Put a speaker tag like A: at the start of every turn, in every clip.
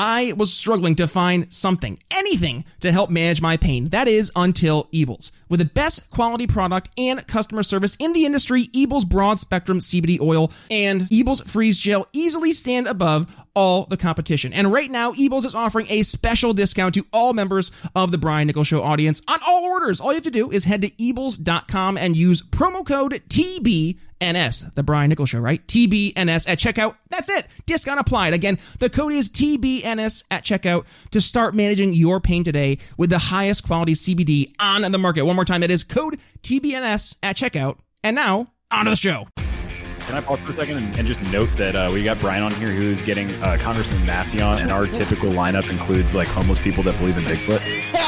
A: I was struggling to find something, anything to help manage my pain. That is until Eables. With the best quality product and customer service in the industry, Eables Broad Spectrum CBD oil and Eables Freeze Gel easily stand above all the competition. And right now, Eables is offering a special discount to all members of the Brian Nichols Show audience on all orders. All you have to do is head to Eables.com and use promo code TBNS, the Brian Nichols Show, right? TBNS at checkout. That's it. Discount applied. Again, the code is TBNS at checkout to start managing your pain today with the highest quality CBD on the market. One more time, that is code TBNS at checkout. And now, on to the show.
B: Can I pause for a second and, and just note that uh, we got Brian on here who's getting uh, Congressman Massie on, and our typical lineup includes like homeless people that believe in Bigfoot.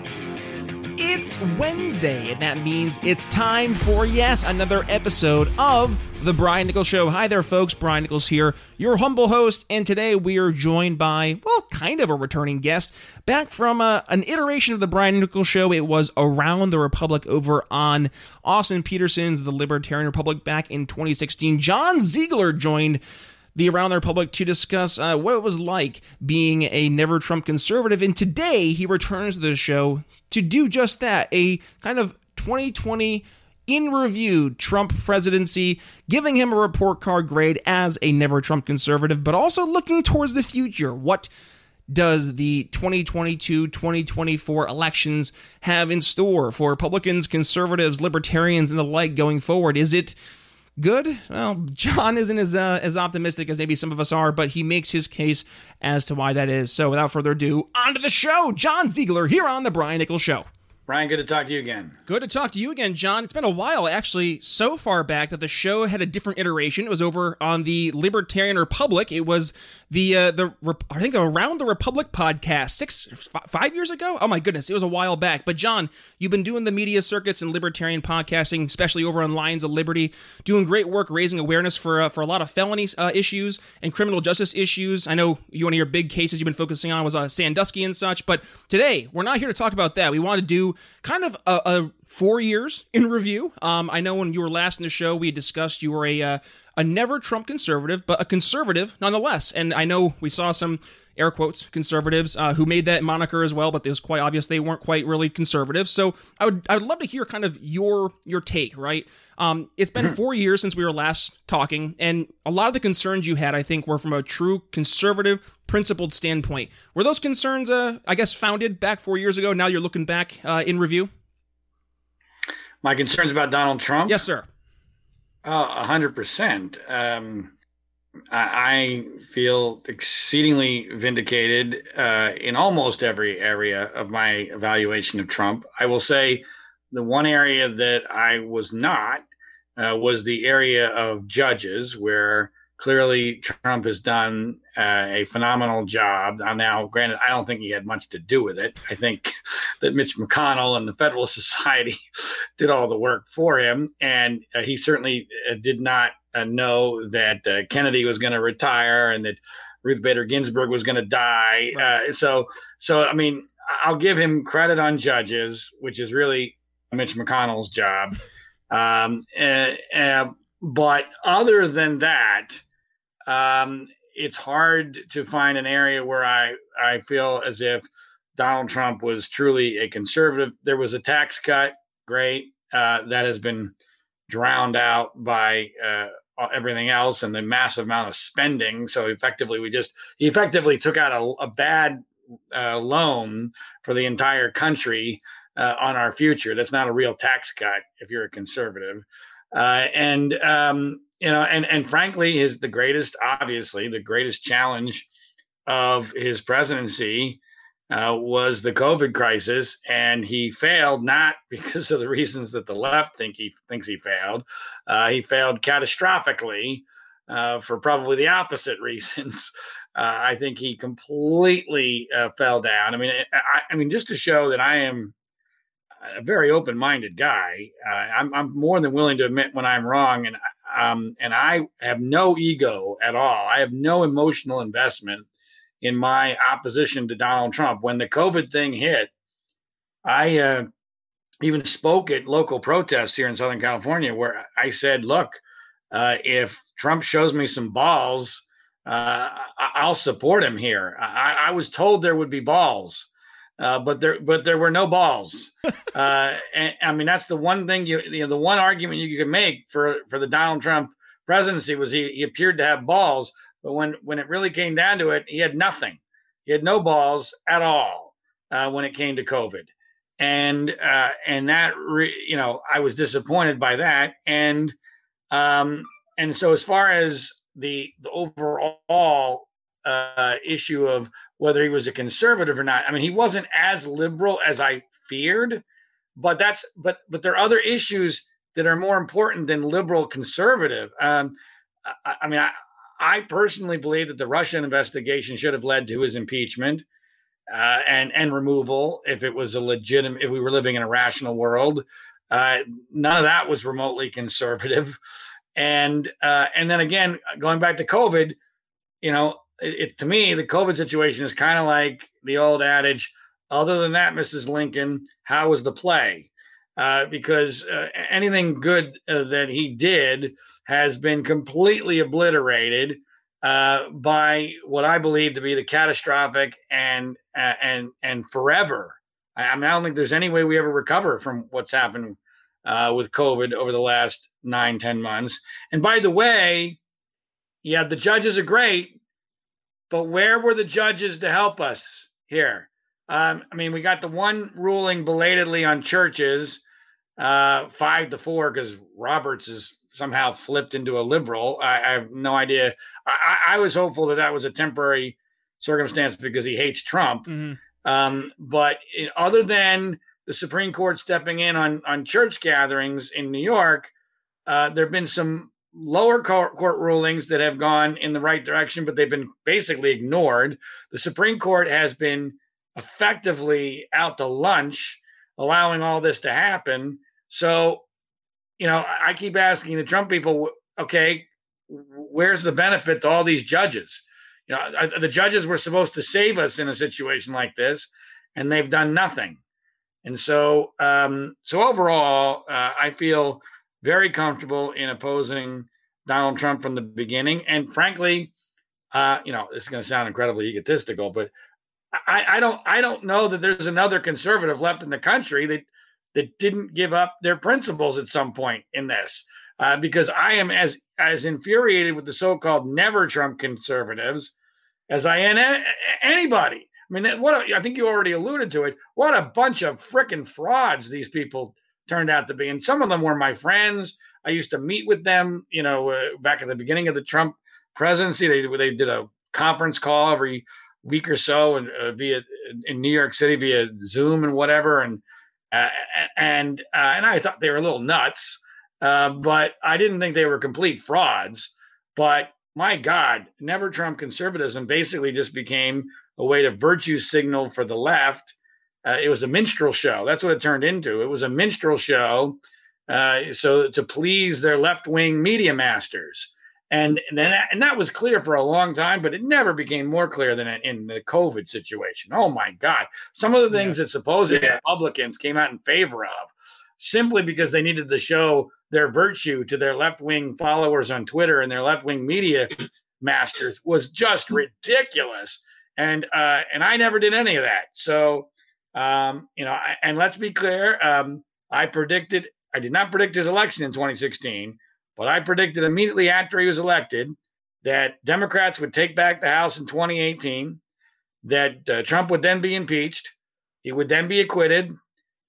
A: It's Wednesday, and that means it's time for, yes, another episode of The Brian Nichols Show. Hi there, folks. Brian Nichols here, your humble host, and today we are joined by, well, kind of a returning guest, back from uh, an iteration of The Brian Nichols Show. It was Around the Republic over on Austin Petersen's The Libertarian Republic back in 2016. John Ziegler joined the Around the Republic to discuss uh, what it was like being a never Trump conservative. And today he returns to the show to do just that a kind of 2020 in review Trump presidency, giving him a report card grade as a never Trump conservative, but also looking towards the future. What does the 2022 2024 elections have in store for Republicans, conservatives, libertarians, and the like going forward? Is it good. Well, John isn't as uh, as optimistic as maybe some of us are, but he makes his case as to why that is. So, without further ado, on to the show. John Ziegler here on the Brian Nichols Show.
C: Brian, good to talk to you again.
A: Good to talk to you again, John. It's been a while, actually, so far back that the show had a different iteration. It was over on the Libertarian Republic. It was the uh, the I think the Around the Republic podcast six f- five years ago. Oh my goodness, it was a while back. But John, you've been doing the media circuits and libertarian podcasting, especially over on Lions of Liberty, doing great work raising awareness for uh, for a lot of felony uh, issues and criminal justice issues. I know you one of your big cases you've been focusing on was uh, Sandusky and such. But today we're not here to talk about that. We want to do kind of a, a four years in review. Um, I know when you were last in the show, we discussed you were a uh, a never Trump conservative, but a conservative nonetheless. And I know we saw some air quotes conservatives uh, who made that moniker as well, but it was quite obvious they weren't quite really conservative. So I would I would love to hear kind of your your take. Right, um, it's been four years since we were last talking, and a lot of the concerns you had, I think, were from a true conservative, principled standpoint. Were those concerns, uh, I guess, founded back four years ago? Now you're looking back uh, in review.
C: My concerns about Donald Trump?
A: Yes, sir.
C: A hundred percent. I feel exceedingly vindicated uh, in almost every area of my evaluation of Trump. I will say the one area that I was not uh, was the area of judges, where clearly Trump has done uh, a phenomenal job. Now, granted, I don't think he had much to do with it. I think that Mitch McConnell and the Federalist Society did all the work for him, and uh, he certainly uh, did not uh, know that uh, Kennedy was going to retire and that Ruth Bader Ginsburg was going to die.
A: Right.
C: Uh, so, so I mean, I'll give him credit on judges, which is really Mitch McConnell's job. Um, but other than that, um, it's hard to find an area where I, I feel as if Donald Trump was truly a conservative. There was a tax cut, great. Uh, that has been drowned out by uh, everything else and the massive amount of spending. So effectively, we just he effectively took out a, a bad uh, loan for the entire country uh, on our future. That's not a real tax cut if you're a conservative. Uh, and um, you know, and and frankly, his the greatest, obviously, the greatest challenge of his presidency uh, was the COVID crisis, and he failed not because of the reasons that the left think he thinks he failed. Uh, he failed catastrophically uh, for probably the opposite reasons. Uh, I think he completely uh, fell down. I mean, I, I, mean, just to show that I am a very open-minded guy, uh, I'm, I'm more than willing to admit when I'm wrong, and um, and I have no ego at all. I have no emotional investment in my opposition to Donald Trump. When the COVID thing hit, I uh, even spoke at local protests here in Southern California where I said, look, uh, if Trump shows me some balls, uh, I'll support him here. I, I, was told there would be balls. Uh, but there, but there were no balls. Uh, and, I mean, that's the one thing you, you know, the one argument you could make for for the Donald Trump presidency was he, he appeared to have balls, but when when it really came down to it, he had nothing. He had no balls at all uh, when it came to COVID, and uh, and that re- you know I was disappointed by that, and um, and so as far as the the overall uh, issue of whether he was a conservative or not, I mean he wasn't as liberal as I feared, but that's but but there are other issues that are more important than liberal conservative. Um, I, I mean, I, I personally believe that the Russian investigation should have led to his impeachment uh, and and removal if it was a legitimate if we were living in a rational world. Uh, none of that was remotely conservative, and uh, and then again going back to COVID, you know, it, it to me the COVID situation is kind of like the old adage. Other than that, Mrs. Lincoln, how was the play? Uh, because uh, anything good uh, that he did has been completely obliterated uh, by what I believe to be the catastrophic and uh, and and forever. I, I, mean, I don't think there's any way we ever recover from what's happened with COVID over the last nine, ten months. And by the way, yeah, the judges are great, but where were the judges to help us here? Um, I mean, we got the one ruling belatedly on churches, uh, five to four, because Roberts is somehow flipped into a liberal. I, I have no idea. I, I, was hopeful that that was a temporary circumstance because he hates Trump. Mm-hmm. Um, but in, other than the Supreme Court stepping in on on church gatherings in New York, uh, there have been some lower court, court rulings that have gone in the right direction, but they've been basically ignored. The Supreme Court has been effectively out to lunch, allowing all this to happen. So, you know, I keep asking the Trump people, okay, where's the benefit to all these judges? You know, the judges were supposed to save us in a situation like this, and they've done nothing. And so, um, so overall, uh, I feel very comfortable in opposing Donald Trump from the beginning. And frankly, uh, you know, this is going to sound incredibly egotistical, but I, I don't I don't know that there's another conservative left in the country that that didn't give up their principles at some point in this. Uh, because I am as as infuriated with the so-called never Trump conservatives as I am anybody. I mean, what a, I think you already alluded to it. What a bunch of freaking frauds these people turned out to be, and some of them were my friends. I used to meet with them, you know, uh, back at the beginning of the Trump presidency. They they did a conference call every week or so and uh, via in New York City via Zoom and whatever and uh, and uh, and I thought they were a little nuts uh, but I didn't think they were complete frauds but my god never Trump conservatism basically just became a way to virtue signal for the left uh, it was a minstrel show that's what it turned into it was a minstrel show uh, so to please their left-wing media masters and then and that was clear for a long time, but it never became more clear than in the COVID situation. Oh my God! Some of the things yeah. that supposedly yeah. Republicans came out in favor of, simply because they needed to show their virtue to their left wing followers on Twitter and their left wing media masters, was just ridiculous. And uh, and I never did any of that. So um, you know, and let's be clear, um, I predicted I did not predict his election in 2016 but I predicted immediately after he was elected that Democrats would take back the House in 2018, that uh, Trump would then be impeached, he would then be acquitted,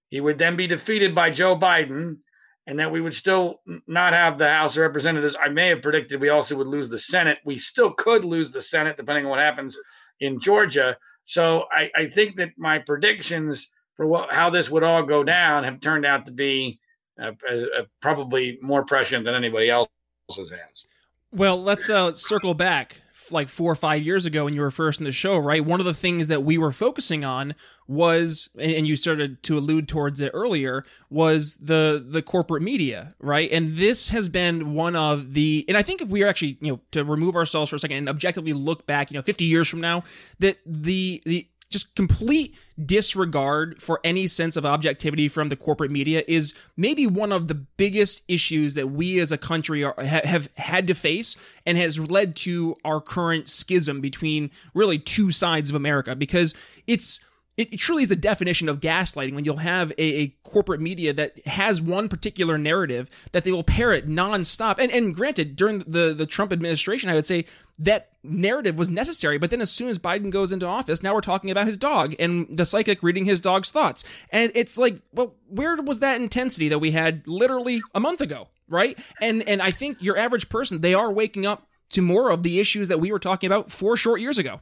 C: he would then be defeated by Joe Biden, and that we would still not have the House of Representatives. I may have predicted we also would lose the Senate. We still could lose the Senate depending on what happens in Georgia. So I, I think that my predictions for what, how this would all go down have turned out to be uh, uh, probably more prescient than anybody else's has.
A: Well, let's uh, circle back like four or five years ago when you were first in the show, right? One of the things that we were focusing on was, and you started to allude towards it earlier, was the the corporate media, right? And this has been one of the, and I think if we are actually, you know, to remove ourselves for a second and objectively look back, you know, 50 years from now, that the the just complete disregard for any sense of objectivity from the corporate media is maybe one of the biggest issues that we as a country are, ha, have had to face and has led to our current schism between really two sides of America. Because it's it, truly is the definition of gaslighting when you'll have a, a, corporate media that has one particular narrative that they will parrot nonstop. And and granted, during the the Trump administration, I would say that narrative was necessary. But then as soon as Biden goes into office, now we're talking about his dog and the psychic reading his dog's thoughts. And it's like, well, where was that intensity that we had literally a month ago, right? And and I think your average person, they are waking up to more of the issues that we were talking about four short years ago.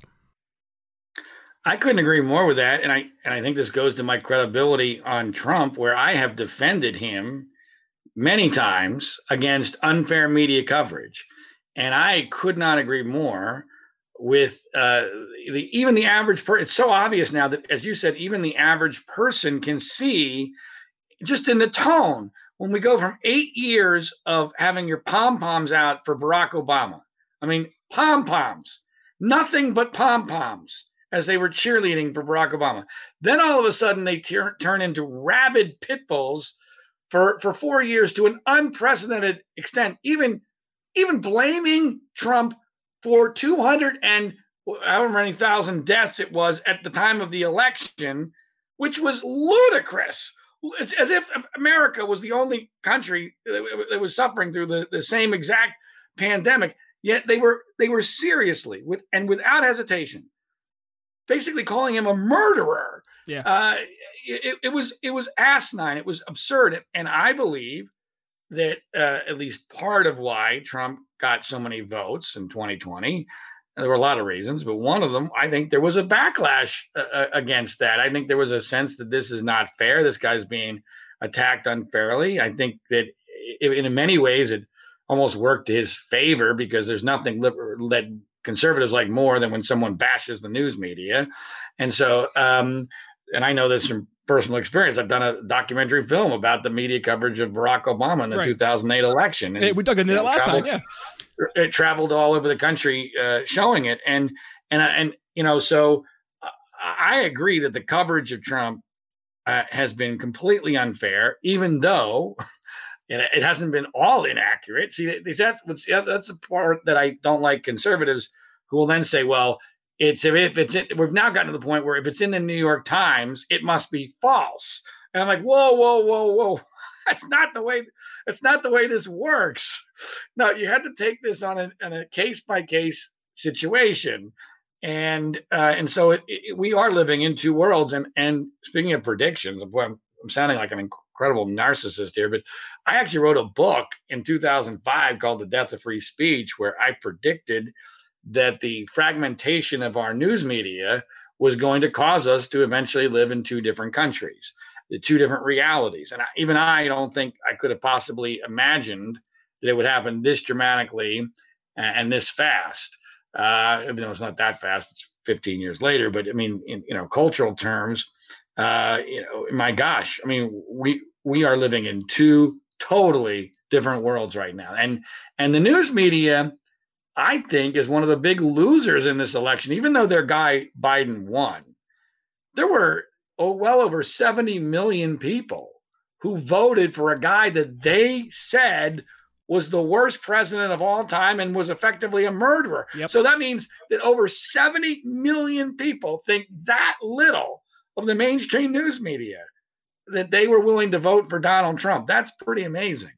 C: I couldn't agree more with that, and I and I think this goes to my credibility on Trump, where I have defended him many times against unfair media coverage, and I could not agree more with uh, the even the average person. It's so obvious now that, as you said, even the average person can see just in the tone when we go from eight years of having your pom poms out for Barack Obama. I mean, pom poms, nothing but pom poms as they were cheerleading for Barack Obama. Then all of a sudden they turn into rabid pit bulls for, for four years to an unprecedented extent, even even blaming Trump for 200 and however many thousand deaths it was at the time of the election, which was ludicrous. It's as if America was the only country that was suffering through the, the same exact pandemic. Yet they were they were seriously with and without hesitation basically calling him a murderer.
A: Yeah.
C: Uh, it, it, was it was asinine. It was absurd, and I believe that uh, at least part of why Trump got so many votes in 2020. There were a lot of reasons, but one of them, I think there was a backlash uh, uh against that. I think there was a sense that this is not fair. This guy's being attacked unfairly. I think that it, in many ways it almost worked to his favor because there's nothing that conservatives like more than when someone bashes the news media. And so, um, and I know this from personal experience. I've done a documentary film about the media coverage of Barack Obama in the right. 2008 election.
A: And, hey, we dug into that last traveled, time.
C: Yeah, it traveled all over the country uh, showing it, and and and you know, so I agree that the coverage of Trump uh, has been completely unfair, even though and it hasn't been all inaccurate. See, that's that's the part that I don't like conservatives who will then say, well, it's if it's in, we've now gotten to the point where if it's in the New York Times, it must be false. And I'm like, whoa, whoa, whoa, whoa. That's not the way. That's not the way this works. No, you had to take this on a, on a case by case situation, and uh, and so it, it, we are living in two worlds. And and speaking of predictions, I'm, I'm sounding like an incredible narcissist here, but I actually wrote a book in 2005 called The Death of Free Speech, where I predicted that the fragmentation of our news media was going to cause us to eventually live in two different countries, the two different realities. And I, even I don't think I could have possibly imagined that it would happen this dramatically and, this fast. Uh, even though it's not that fast, it's 15 years later. But I mean, in you know, cultural terms, uh, you know, my gosh, I mean, we we are living in two totally different worlds right now. And and the news media, I think, is one of the big losers in this election, even though their guy Biden won. There were oh well over 70 million people who voted for a guy that they said was the worst president of all time and was effectively a murderer. Yep. So that means that over 70 million people think that little of the mainstream news media that they were willing to vote for Donald Trump. That's pretty amazing.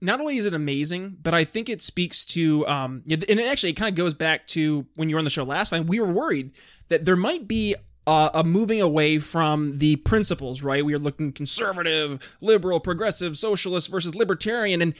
A: not only is it amazing, but I think it speaks to, um, and it actually it kind of goes back to when you were on the show last time. We were worried that there might be a moving away from the principles, right? We are looking conservative, liberal, progressive, socialist versus libertarian, and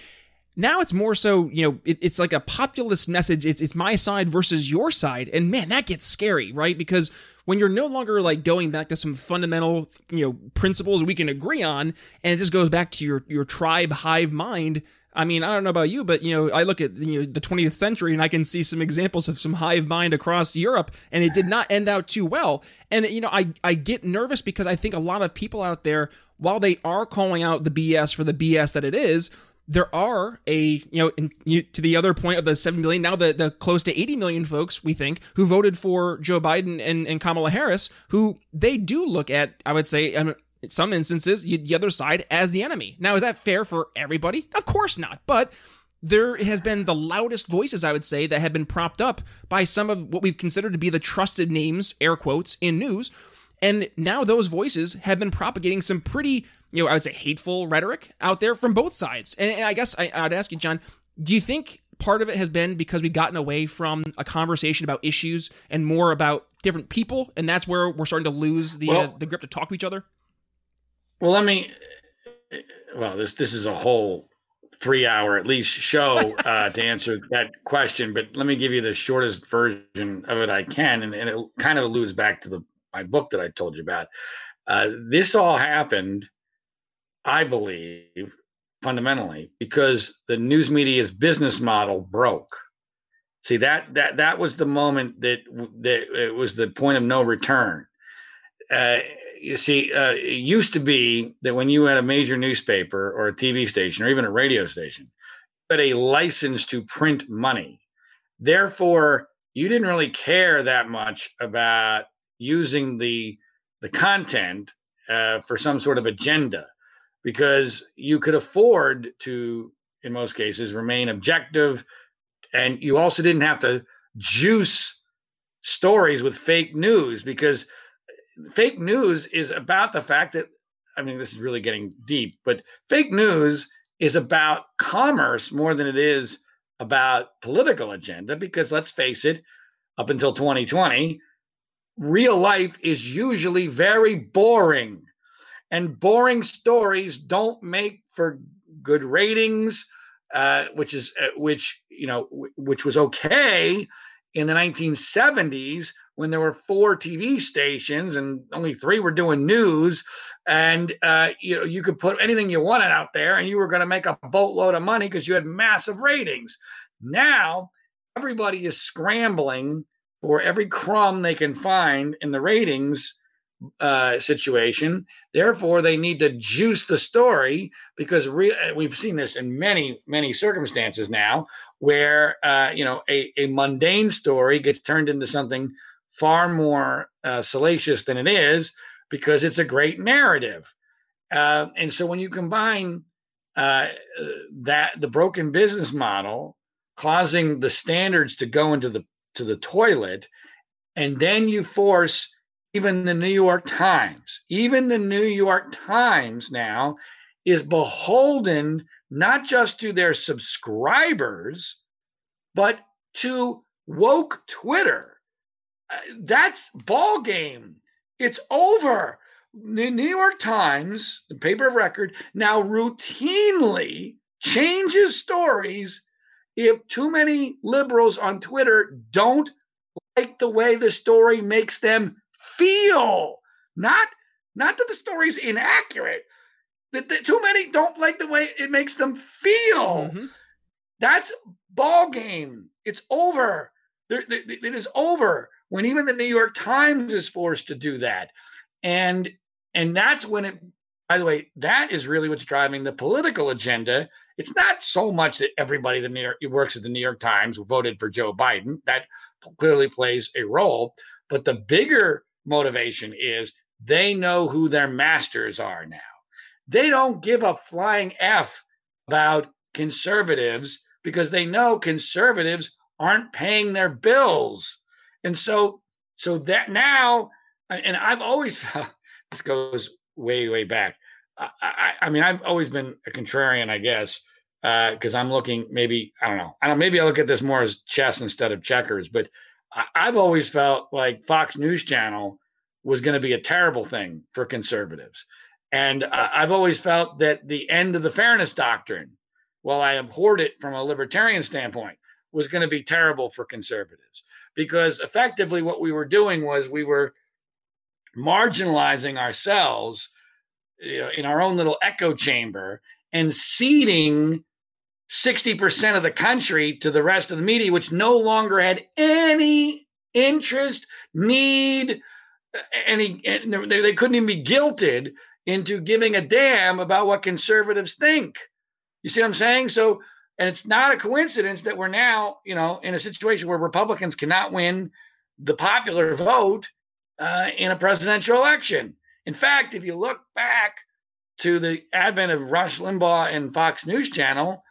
A: now it's more so, you know, it, it's like a populist message. It's it's my side versus your side, and man, that gets scary, right? Because when you're no longer like going back to some fundamental, you know, principles we can agree on, and it just goes back to your your tribe hive mind. I mean, I don't know about you, but you know, I look at you know the 20th century and I can see some examples of some hive mind across Europe, and it did not end out too well. And you know, I I get nervous because I think a lot of people out there, while they are calling out the BS for the BS that it is, there are a you know in, you, to the other point of the 7 million now the, the close to 80 million folks we think who voted for joe biden and, and kamala harris who they do look at i would say in some instances the other side as the enemy. Now is that fair for everybody? Of course not but there has been the loudest voices i would say that have been propped up by some of what we've considered to be the trusted names air quotes in news and now those voices have been propagating some pretty you know, I would say hateful rhetoric out there from both sides. And, and I guess I, I'd ask you, John, do you think part of it has been because we've gotten away from a conversation about issues and more about different people, and that's where we're starting to lose the well, uh, the grip to talk to each other?
C: Well, let me. Well, this this is a whole three hour at least show uh, to answer that question, but let me give you the shortest version of it I can, and, and it kind of alludes back to the my book that I told you about. Uh, this all happened I believe, fundamentally, because the news media's business model broke. See that that that was the moment that that it was the point of no return. Uh, you see, uh, it used to be that when you had a major newspaper or a TV station or even a radio station, but a license to print money. Therefore, you didn't really care that much about using the the content uh, for some sort of agenda because you could afford to, in most cases, remain objective. And you also didn't have to juice stories with fake news because fake news is about the fact that, I mean, this is really getting deep, but fake news is about commerce more than it is about political agenda because let's face it, up until 2020, real life is usually very boring and boring stories don't make for good ratings uh, which is uh, which you know w- which was okay in the 1970s when there were four TV stations and only three were doing news, and uh, you know you could put anything you wanted out there, and you were going to make a boatload of money because you had massive ratings. Now everybody is scrambling for every crumb they can find in the ratings uh, situation. Therefore, they need to juice the story because re- uh, we've seen this in many, many circumstances now where, uh, you know, a, a mundane story gets turned into something far more uh, salacious than it is because it's a great narrative. Uh, and so when you combine that the broken business model causing the standards to go into the to the toilet, and then you force even the New York Times, even the New York Times now is beholden not just to their subscribers, but to woke Twitter. Uh, that's ball game. It's over. The New York Times, the paper of record, now routinely changes stories if too many liberals on Twitter don't like the way the story makes them feel, not not that the story's inaccurate. That, that too many don't like the way it makes them feel. Mm-hmm. That's ball game. It's over. There, there, it is over when even the New York Times is forced to do that, and and that's when it. By the way, that is really what's driving the political agenda. It's not so much that everybody the New York works at the New York Times voted for Joe Biden. That clearly plays a role, but the bigger motivation is they know who their masters are now. They don't give a flying F about conservatives because they know conservatives aren't paying their bills. And so, so that now, and I've always, this goes way, way back. I, I, I mean, I've always been a contrarian, I guess. because uh, I'm looking maybe I don't know I don't maybe I look at this more as chess instead of checkers, but I've always felt like Fox News Channel was going to be a terrible thing for conservatives, and I've always felt that the end of the fairness doctrine, while I abhorred it from a libertarian standpoint, was going to be terrible for conservatives. Because effectively what we were doing was we were marginalizing ourselves you know, in our own little echo chamber and ceding 60% of the country to the rest of the media, which no longer had any interest, need, any, they, they couldn't even be guilted into giving a damn about what conservatives think. You see what I'm saying? So, and it's not a coincidence that we're now, you know, in a situation where Republicans cannot win the popular vote uh, in a presidential election. In fact, if you look back to the advent of Rush Limbaugh and Fox News Channel,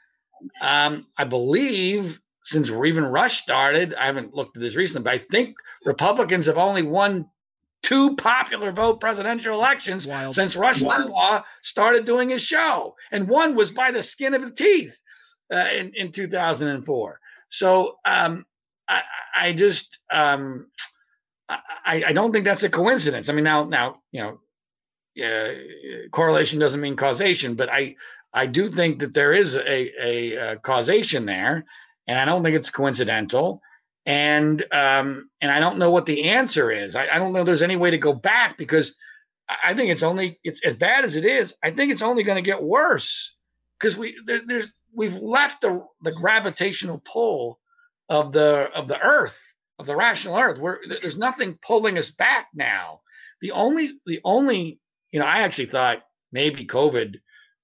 C: um, I believe since even Rush started, I haven't looked at this recently, but I think Republicans have only won two popular vote presidential elections Wild. since Rush Wild. Limbaugh started doing his show, and one was by the skin of the teeth uh, in in 2004. So um, I, I, just um, I, I don't think that's a coincidence. I mean, now now you know, uh, correlation doesn't mean causation, but I I do think that there is a, a, a causation there, and I don't think it's coincidental. And um, and I don't know what the answer is. I, I don't know there's any way to go back because I think it's only it's as bad as it is. I think it's only going to get worse because we there, there's we've left the the gravitational pull of the of the Earth of the rational Earth. Where there's nothing pulling us back now. The only the only you know I actually thought maybe COVID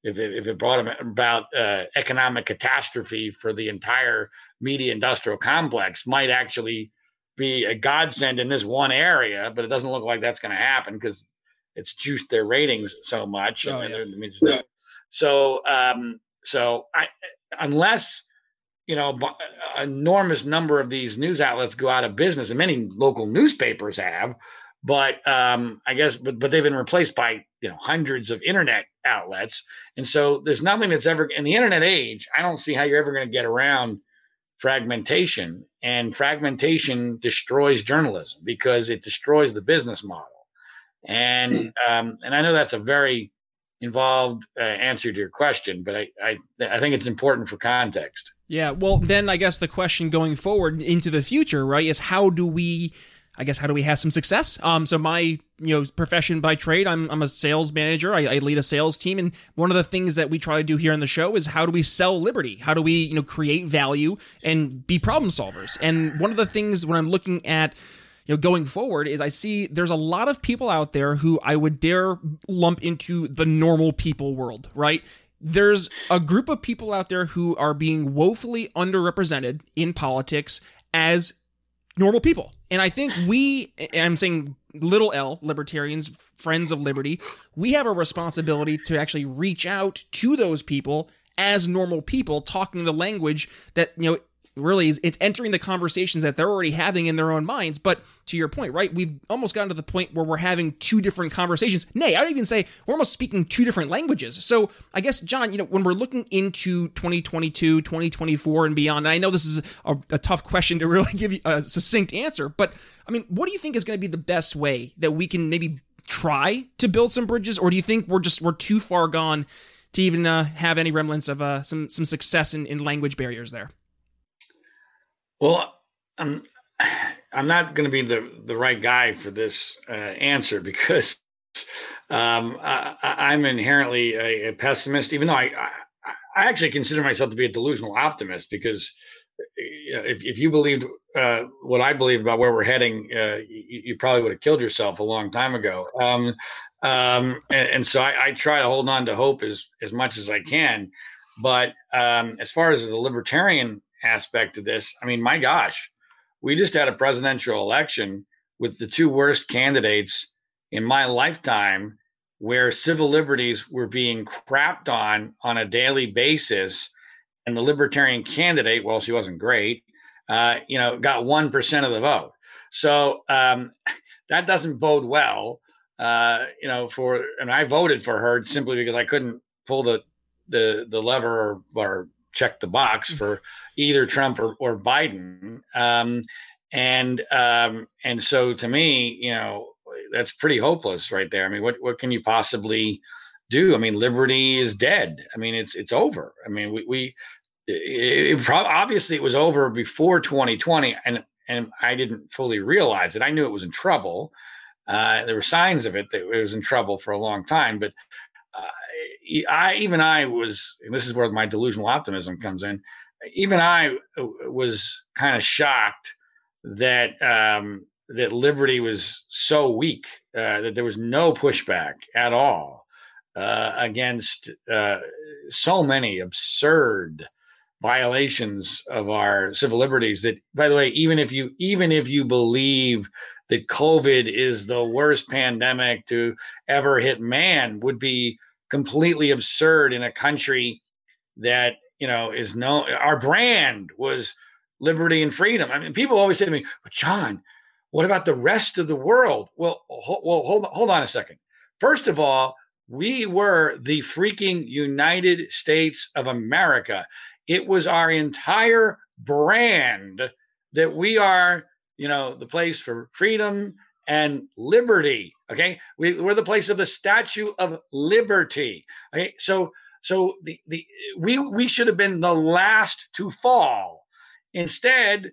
C: if it, if it brought about uh, economic catastrophe for the entire media industrial complex, might actually be a godsend in this one area. But it doesn't look like that's going to happen because it's juiced their ratings so much. Oh, yeah. yeah. So, um, so I, unless you know, enormous number of these news outlets go out of business, and many local newspapers have. But um, I guess, but but they've been replaced by you know hundreds of internet outlets. And so there's nothing that's ever in the internet age i don't see how you're ever going to get around fragmentation. And fragmentation destroys journalism because it destroys the business model. And hmm. um, and i know that's a very involved uh, answer to your question but I, I i think it's important for context.
A: Yeah well then i guess the question going forward into the future right is how do we I guess how do we have some success? Um, so my you know profession by trade, I'm I'm a sales manager. I, I, lead a sales team, and one of the things that we try to do here on the show is how do we sell liberty? How do we you know create value and be problem solvers? And one of the things when I'm looking at you know going forward is I see there's a lot of people out there who I would dare lump into the normal people world, right? There's a group of people out there who are being woefully underrepresented in politics as normal people. And I think we, I'm saying little L, libertarians, friends of liberty, we have a responsibility to actually reach out to those people as normal people talking the language that, you know, really is it's entering the conversations that they're already having in their own minds. But to your point, right, we've almost gotten to the point where we're having two different conversations. Nay, I would even say we're almost speaking two different languages. So I guess, John, you know, when we're looking into 2022, 2024, and beyond, and I know this is a, a tough question to really give you a succinct answer, but I mean, what do you think is going to be the best way that we can maybe try to build some bridges, or do you think we're just we're too far gone to even uh, have any remnants of uh, some some success in, in language barriers there?
C: Well, I'm I'm not going to be the the right guy for this uh, answer because um, I, am inherently a, a, pessimist, even though I, I, I actually consider myself to be a delusional optimist because if, if you believed uh, what I believe about where we're heading, uh, you, you, probably would have killed yourself a long time ago. Um, um, and, and, so I, I, try to hold on to hope as as much as I can. But um, as far as the libertarian aspect to this. I mean, my gosh, we just had a presidential election with the two worst candidates in my lifetime where civil liberties were being crapped on on a daily basis and the libertarian candidate well she wasn't great uh, you know got 1% of the vote so um, that doesn't bode well uh, you know for and i voted for her simply because i couldn't pull the the the lever or, or check the box for either Trump or, or Biden. Um, and um, and so to me, you know, that's pretty hopeless right there. I mean, what what can you possibly do? I mean, liberty is dead. I mean, it's it's over. I mean, we we it, it obviously it was over before 2020, and and I didn't fully realize it. I knew it was in trouble. Uh, there were signs of it that it was in trouble for a long time, but I even I was, and this is where my delusional optimism comes in. Even I was kind of shocked that um, that liberty was so weak uh, that there was no pushback at all uh, against uh, so many absurd violations of our civil liberties that by the way even if you even if you believe that covid is the worst pandemic to ever hit man would be completely absurd in a country that you know is no our brand was liberty and freedom. I mean people always say to me but john what about the rest of the world? Well ho- well hold on, hold on a second. First of all we were the freaking united states of america. It was our entire brand that we are, you know, the place for freedom and liberty. Okay, we, we're the place of the Statue of Liberty. Okay, so so the the we we should have been the last to fall. Instead,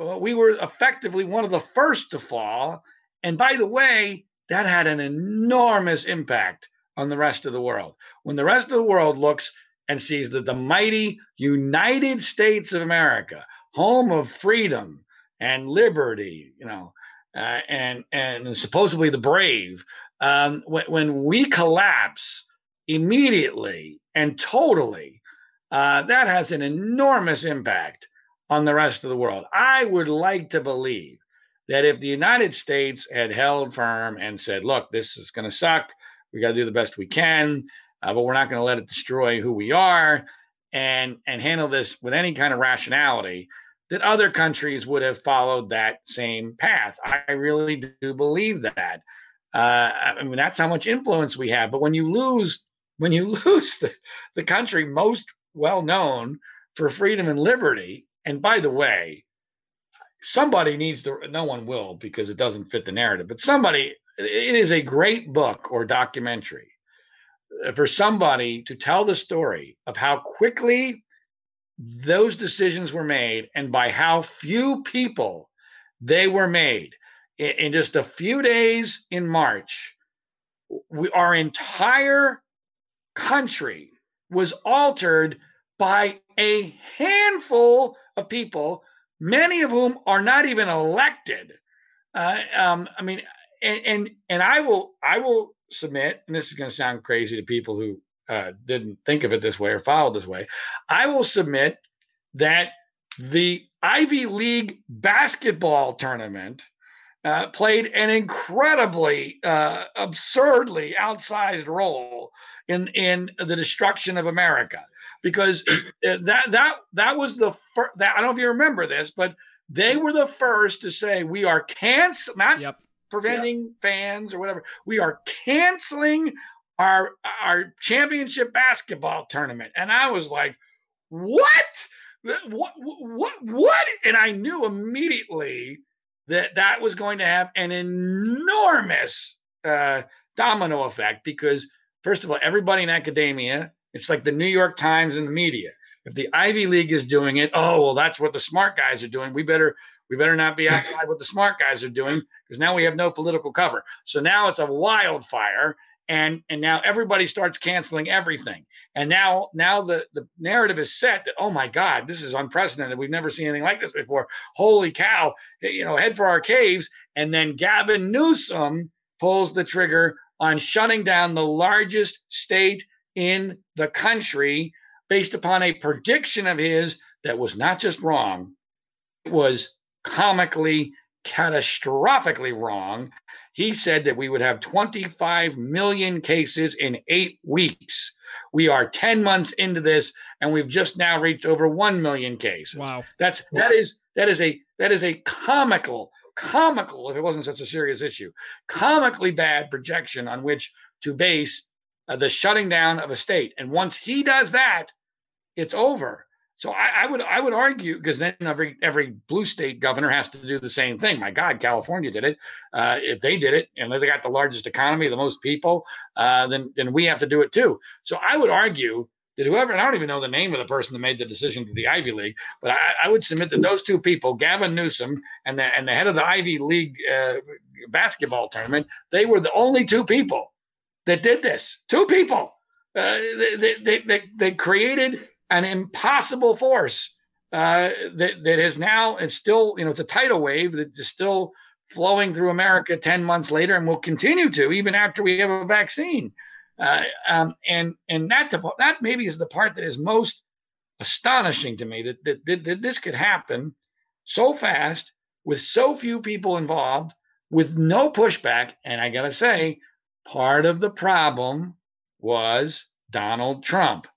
C: uh, we were effectively one of the first to fall. And by the way, that had an enormous impact on the rest of the world. When the rest of the world looks and sees that the mighty United States of America, home of freedom and liberty, you know, uh, and and supposedly the brave, um, when, when we collapse immediately and totally, uh, that has an enormous impact on the rest of the world. I would like to believe that if the United States had held firm and said, "Look, this is going to suck. We got to do the best we can." uh, but we're not going to let it destroy who we are and and handle this with any kind of rationality that other countries would have followed that same path. I really do believe that. Uh, i mean that's how much influence we have. But when you lose when you lose the, the country most well known for freedom and liberty and by the way somebody needs to no one will because it doesn't fit the narrative but somebody it is a great book or documentary uh, for somebody to tell the story of how quickly those decisions were made and by how few people they were made in, just a few days in March, we, our entire country was altered by a handful of people, many of whom are not even elected. Uh, um, I mean, and, and and I will I will submit, and this is going to sound crazy to people who uh, didn't think of it this way or followed this way, I will submit that the Ivy League basketball tournament uh, played an incredibly uh, absurdly outsized role in in the destruction of America because that that that was the first. That, I don't know if you remember this, but they were the first to say we are cancel not yep preventing yeah. fans or whatever. We are canceling our our championship basketball tournament. And I was like, what? What what what? And I knew immediately that that was going to have an enormous uh, domino effect because first of all, everybody in academia, it's like the New York Times and the media. If the Ivy League is doing it, oh well, that's what the smart guys are doing. We better we better not be outside what the smart guys are doing because now we have no political cover. So now it's a wildfire and and now everybody starts canceling everything. And now now the the narrative is set that oh my god this is unprecedented. We've never seen anything like this before. Holy cow eh, you know head for our caves. And then gavin newsom pulls the trigger on shutting down the largest state in the country based upon a prediction of his that was not just wrong it was comically, catastrophically wrong. He said that we would have 25 million cases in eight weeks. We are 10 months into this, and we've just now reached over 1 million cases.
A: Wow.
C: That's that is that is a that is a comical, comical, if it wasn't such a serious issue, comically bad projection on which to base uh, the shutting down of a state. And once he does that, it's over. So I, I would I would argue because then every every blue state governor has to do the same thing. My God, California did it. Uh, if they did it and they got the largest economy, the most people, uh, then then we have to do it too. So I would argue that whoever and I don't even know the name of the person that made the decision to the Ivy League, but I, I would submit that those two people, Gavin Newsom and the and the head of the Ivy League uh, basketball tournament, they were the only two people that did this. Two people. Uh, they, they, they, they created an impossible force uh, that that has now and still you know it's a tidal wave that is still flowing through America ten months later and will continue to even after we have a vaccine. Uh, um, and and that that maybe is the part that is most astonishing to me that, that, that, that this could happen so fast with so few people involved with no pushback. And I gotta say, part of the problem was Donald Trump.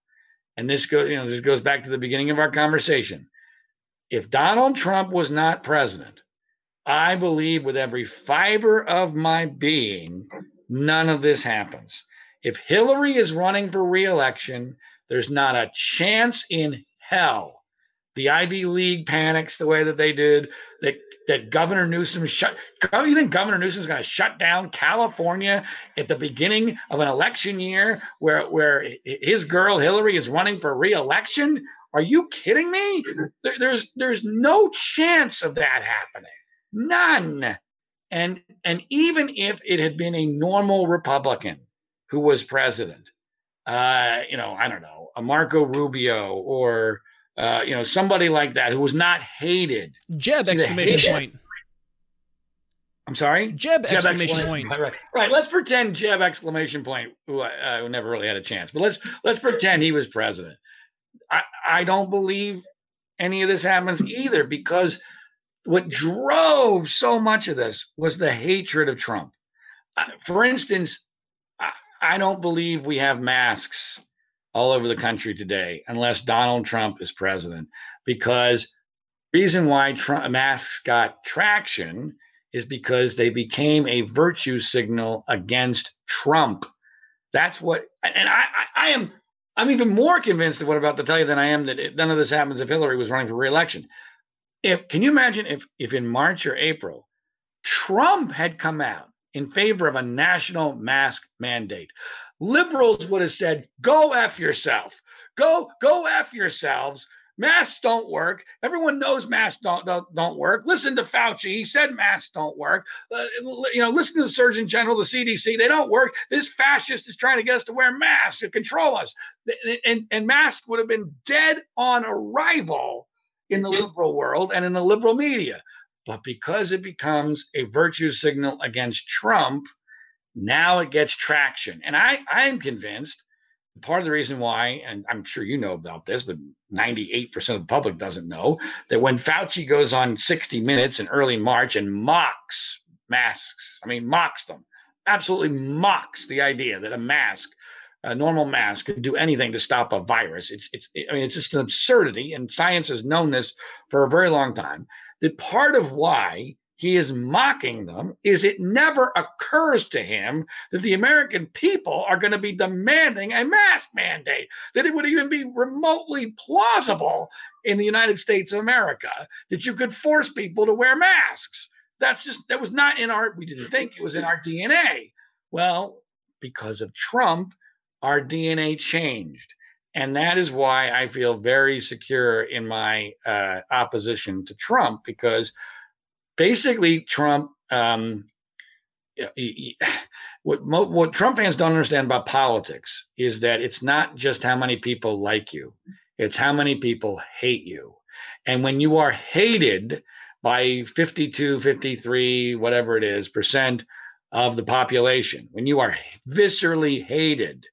C: And this goes, you know, this goes back to the beginning of our conversation. If Donald Trump was not president, I believe with every fiber of my being, none of this happens. If Hillary is running for reelection, there's not a chance in hell the Ivy League panics the way that they did, that that Governor Newsom shut. You think Governor Newsom is going to shut down California at the beginning of an election year where where his girl Hillary is running for reelection? Are you kidding me? There's there's no chance of that happening. None. And and even if it had been a normal Republican who was president, uh, you know, I don't know, a Marco Rubio or uh, you know, somebody like that who was not hated.
A: Jeb See, exclamation point.
C: I'm sorry.
A: Jeb, Jeb exclamation, exclamation
C: point. Right, right. Let's pretend Jeb exclamation point, who, uh, who never really had a chance, but let's let's pretend he was president. I, I don't believe any of this happens either because what drove so much of this was the hatred of Trump. Uh, for instance, I, I don't believe we have masks all over the country today unless Donald Trump is president. Because reason why Trump, masks got traction is because they became a virtue signal against Trump. That's what, and I, I, I am, I'm even more convinced of what I'm about to tell you than I am that it, none of this happens if Hillary was running for reelection. If can you imagine if if in March or April, Trump had come out in favor of a national mask mandate liberals would have said, go F yourself. Go, go F yourselves. Masks don't work. Everyone knows masks don't, don't, don't work. Listen to Fauci. He said masks don't work. Uh, you know, listen to the Surgeon General, the CDC. They don't work. This fascist is trying to get us to wear masks to control us. And, and masks would have been dead on arrival in the liberal world and in the liberal media. But because it becomes a virtue signal against Trump, now it gets traction. And I, I am convinced part of the reason why, and I'm sure you know about this, but 98% of the public doesn't know, that when Fauci goes on 60 Minutes in early March and mocks masks, I mean, mocks them, absolutely mocks the idea that a mask, a normal mask, can do anything to stop a virus. It's, it's, I mean, it's just an absurdity, and science has known this for a very long time. That part of why he is mocking them is it never occurs to him that the American people are going to be demanding a mask mandate, that it would even be remotely plausible in the United States of America that you could force people to wear masks. That's just, that was not in our, we didn't think it was in our DNA. Well, because of Trump, our DNA changed. And that is why I feel very secure in my uh, opposition to Trump because basically Trump. Um, what what Trump fans don't understand about politics is that it's not just how many people like you; it's how many people hate you. And when you are hated by 52, 53, whatever it is, percent of the population, when you are viscerally hated,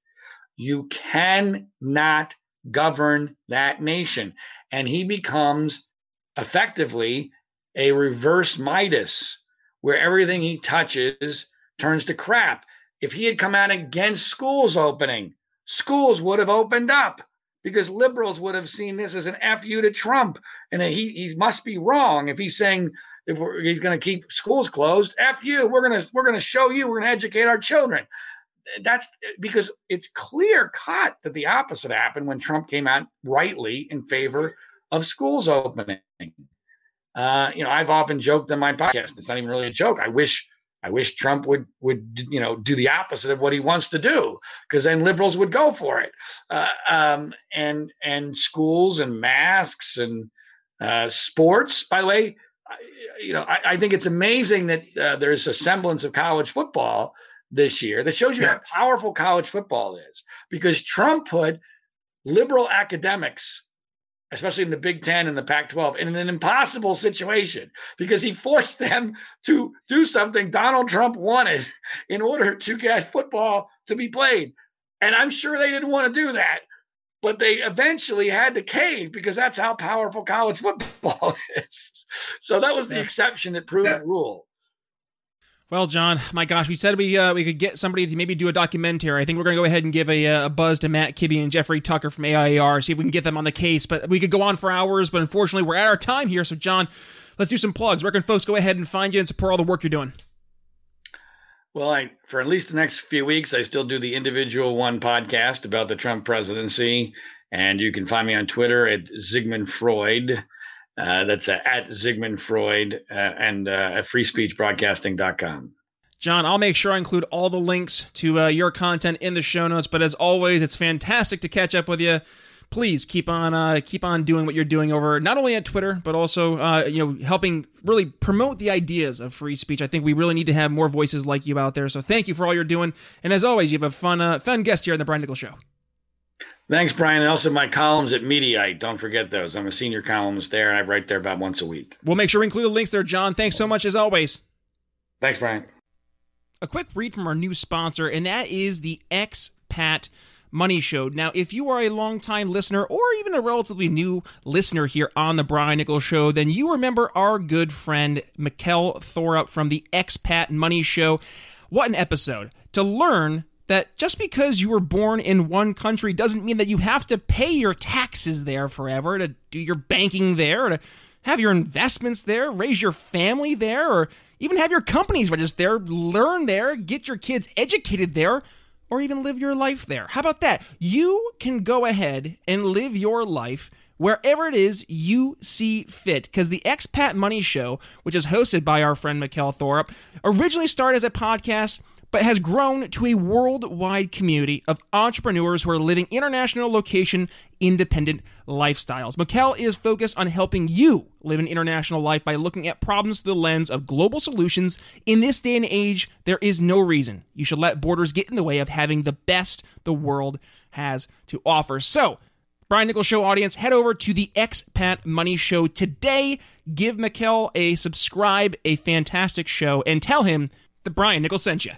C: you cannot govern that nation. And he becomes effectively a reverse Midas where everything he touches turns to crap. If he had come out against schools opening, schools would have opened up because liberals would have seen this as an fu to Trump, and he he must be wrong if he's saying if he's going to keep schools closed. F you, we're gonna we're gonna show you, we're gonna educate our children. that's because it's clear cut that the opposite happened when Trump came out rightly in favor of schools opening. Uh, you know, I've often joked in my podcast. It's not even really a joke. I wish I wish Trump would would you know do the opposite of what he wants to do because then liberals would go for it. Uh, um, and and schools and masks and uh, sports. By the way, I, you know I, I, think it's amazing that uh, there's a semblance of college football this year that shows you yeah. how powerful college football is because Trump put liberal academics especially in the Big Ten and the Pac 12, in an impossible situation because he forced them to do something Donald Trump wanted in order to get football to be played. And I'm sure they didn't want to do that, but they eventually had to cave because that's how powerful college football is. So that was the yeah. exception that proved yeah. the rule.
A: Well, John, my gosh, we said we uh, we could get somebody to maybe do a documentary. I think we're going to go ahead and give a, uh, a, buzz to Matt Kibbe and Jeffrey Tucker from AIER, see if we can get them on the case. But we could go on for hours, but unfortunately, we're at our time here. So, John, let's do some plugs. Where can folks go ahead and find you and support all the work you're doing?
C: Well, I for at least the next few weeks, I still do the individual one podcast about the Trump presidency, and you can find me on Twitter at Zigmanfreud. Uh, that's uh, at Zigmanfreud uh, and uh, at freespeechbroadcasting.com.
A: John, I'll make sure I include all the links to uh, your content in the show notes. But as always, it's fantastic to catch up with you. Please keep on uh, keep on doing what you're doing over not only at Twitter but also uh, you know helping really promote the ideas of free speech. I think we really need to have more voices like you out there. So thank you for all you're doing. And as always, you have a fun uh, fun guest here on the Brian Nichols Show.
C: Thanks, Brian. And also my columns at Mediaite. Don't forget those. I'm a senior columnist there, and I write there about once a week.
A: We'll make sure we include the links there, John. Thanks so much as always.
C: Thanks, Brian.
A: A quick read from our new sponsor, and that is the Expat Money Show. Now, if you are a longtime listener or even a relatively new listener here on the Brian Nichols Show, then you remember our good friend Mikkel Thorup from the Expat Money Show. What an episode! To learn that just because you were born in one country doesn't mean that you have to pay your taxes there forever, to do your banking there, to have your investments there, raise your family there, or even have your companies registered there, learn there, get your kids educated there, or even live your life there. How about that? You can go ahead and live your life wherever it is you see fit. Because the Expat Money Show, which is hosted by our friend Mikkel Thorup, originally started as a podcast but has grown to a worldwide community of entrepreneurs who are living international location independent lifestyles. Mikkel is focused on helping you live an international life by looking at problems through the lens of global solutions. In this day and age, there is no reason you should let borders get in the way of having the best the world has to offer. So, Brian Nichols Show audience, head over to the Expat Money Show today. Give Mikkel a subscribe, a fantastic show, and tell him that Brian Nichols sent you.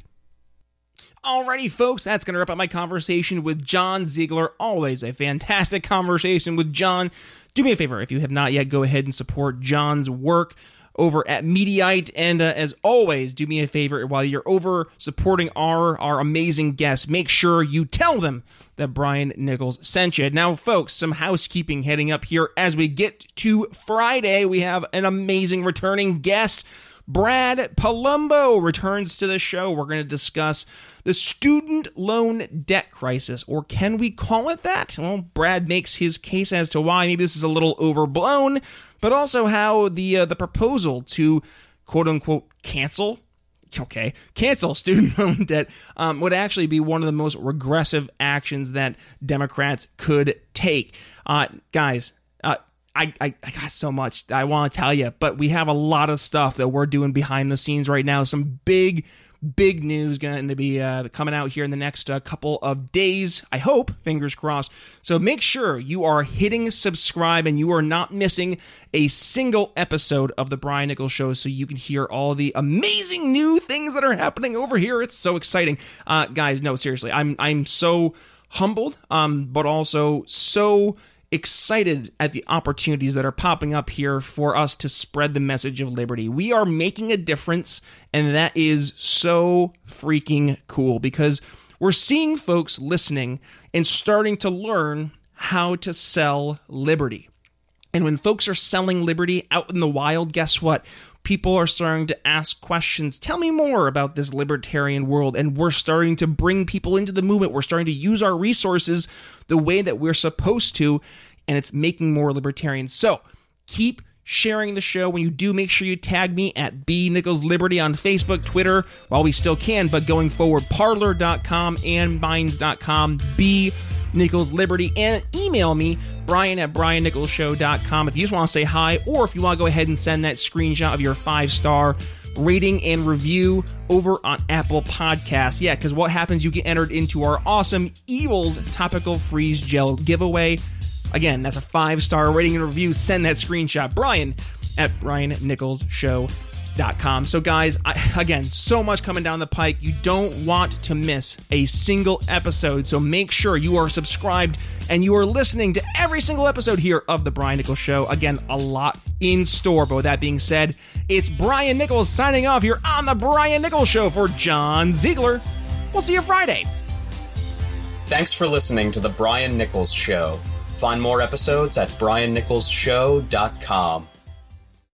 A: Alrighty, folks, that's going to wrap up my conversation with John Ziegler. Always a fantastic conversation with John. Do me a favor, if you have not yet, go ahead and support John's work over at Mediaite. And uh, as always, do me a favor while you're over supporting our, our amazing guests, make sure you tell them that Brian Nichols sent you. Now, folks, some housekeeping heading up here as we get to Friday. We have an amazing returning guest. Brad Polumbo returns to the show. We're going to discuss the student loan debt crisis, or can we call it that? Well, Brad makes his case as to why maybe this is a little overblown, but also how the uh, the proposal to quote unquote cancel okay, cancel student loan debt um, would actually be one of the most regressive actions that Democrats could take. Uh, guys, I, I, I got so much I want to tell you, but we have a lot of stuff that we're doing behind the scenes right now. Some big, big news going to be uh, coming out here in the next uh, couple of days. I hope, fingers crossed. So make sure you are hitting subscribe and you are not missing a single episode of the Brian Nichols Show, so you can hear all the amazing new things that are happening over here. It's so exciting, uh, guys. No, seriously, I'm I'm so humbled, um, but also so excited at the opportunities that are popping up here for us to spread the message of liberty. We are making a difference, and that is so freaking cool because we're seeing folks listening and starting to learn how to sell liberty. And when folks are selling liberty out in the wild, guess what? people are starting to ask questions. Tell me more about this libertarian world. And we're starting to bring people into the movement. We're starting to use our resources the way that we're supposed to, and it's making more libertarians. So keep sharing the show. When you do, make sure you tag me at B Nichols Liberty on Facebook, Twitter, while we still can. But going forward, parler.com and minds.com, B Nichols Liberty, and email me, Brian at BrianNicholsShow.com if you just want to say hi, or if you want to go ahead and send that screenshot of your five star rating and review over on Apple Podcasts. Yeah, because what happens, you get entered into our awesome Eables Topical Freeze Gel giveaway. Again, that's a five star rating and review. Send that screenshot, Brian at BrianNicholsShow.com. So, guys, I, again, so much coming down the pike. You don't want to miss a single episode. So, make sure you are subscribed and you are listening to every single episode here of The Brian Nichols Show. Again, a lot in store. But with that being said, it's Brian Nichols signing off here on The Brian Nichols Show for John Ziegler. We'll see you Friday.
D: Thanks for listening to The Brian Nichols Show. Find more episodes at briannicholsshow.com.